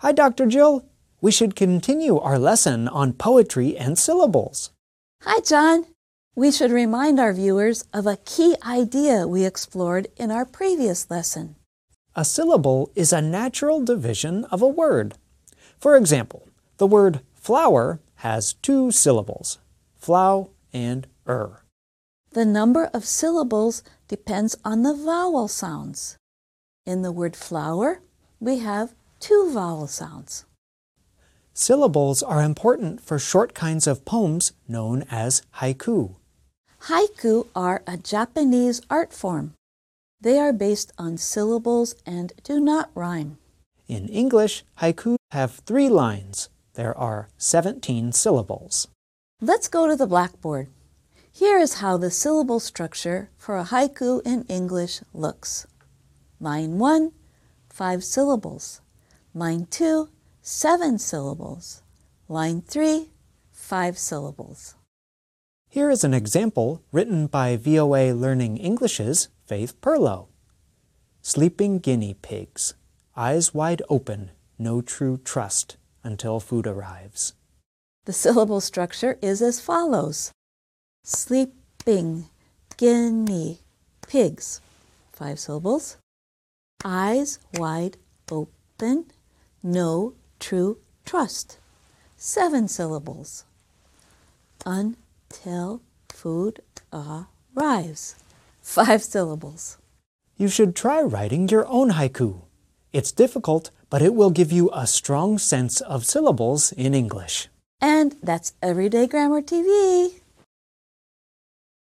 Hi, Dr. Jill. We should continue our lesson on poetry and syllables. Hi, John. We should remind our viewers of a key idea we explored in our previous lesson. A syllable is a natural division of a word. For example, the word flower has two syllables, flow and er. The number of syllables depends on the vowel sounds. In the word flower, we have two vowel sounds. Syllables are important for short kinds of poems known as haiku. Haiku are a Japanese art form. They are based on syllables and do not rhyme. In English, haiku have three lines. There are 17 syllables. Let's go to the blackboard. Here is how the syllable structure for a haiku in English looks. Line 1, 5 syllables. Line 2, 7 syllables. Line 3, 5 syllables. Here is an example written by VOA Learning English's Faith Perlow. Sleeping guinea pigs, eyes wide open, no true trust until food arrives. The syllable structure is as follows sleeping guinea pigs, five syllables, eyes wide open, no true trust, seven syllables, until food arrives, five syllables. You should try writing your own haiku. It's difficult, but it will give you a strong sense of syllables in English. And that's Everyday Grammar TV.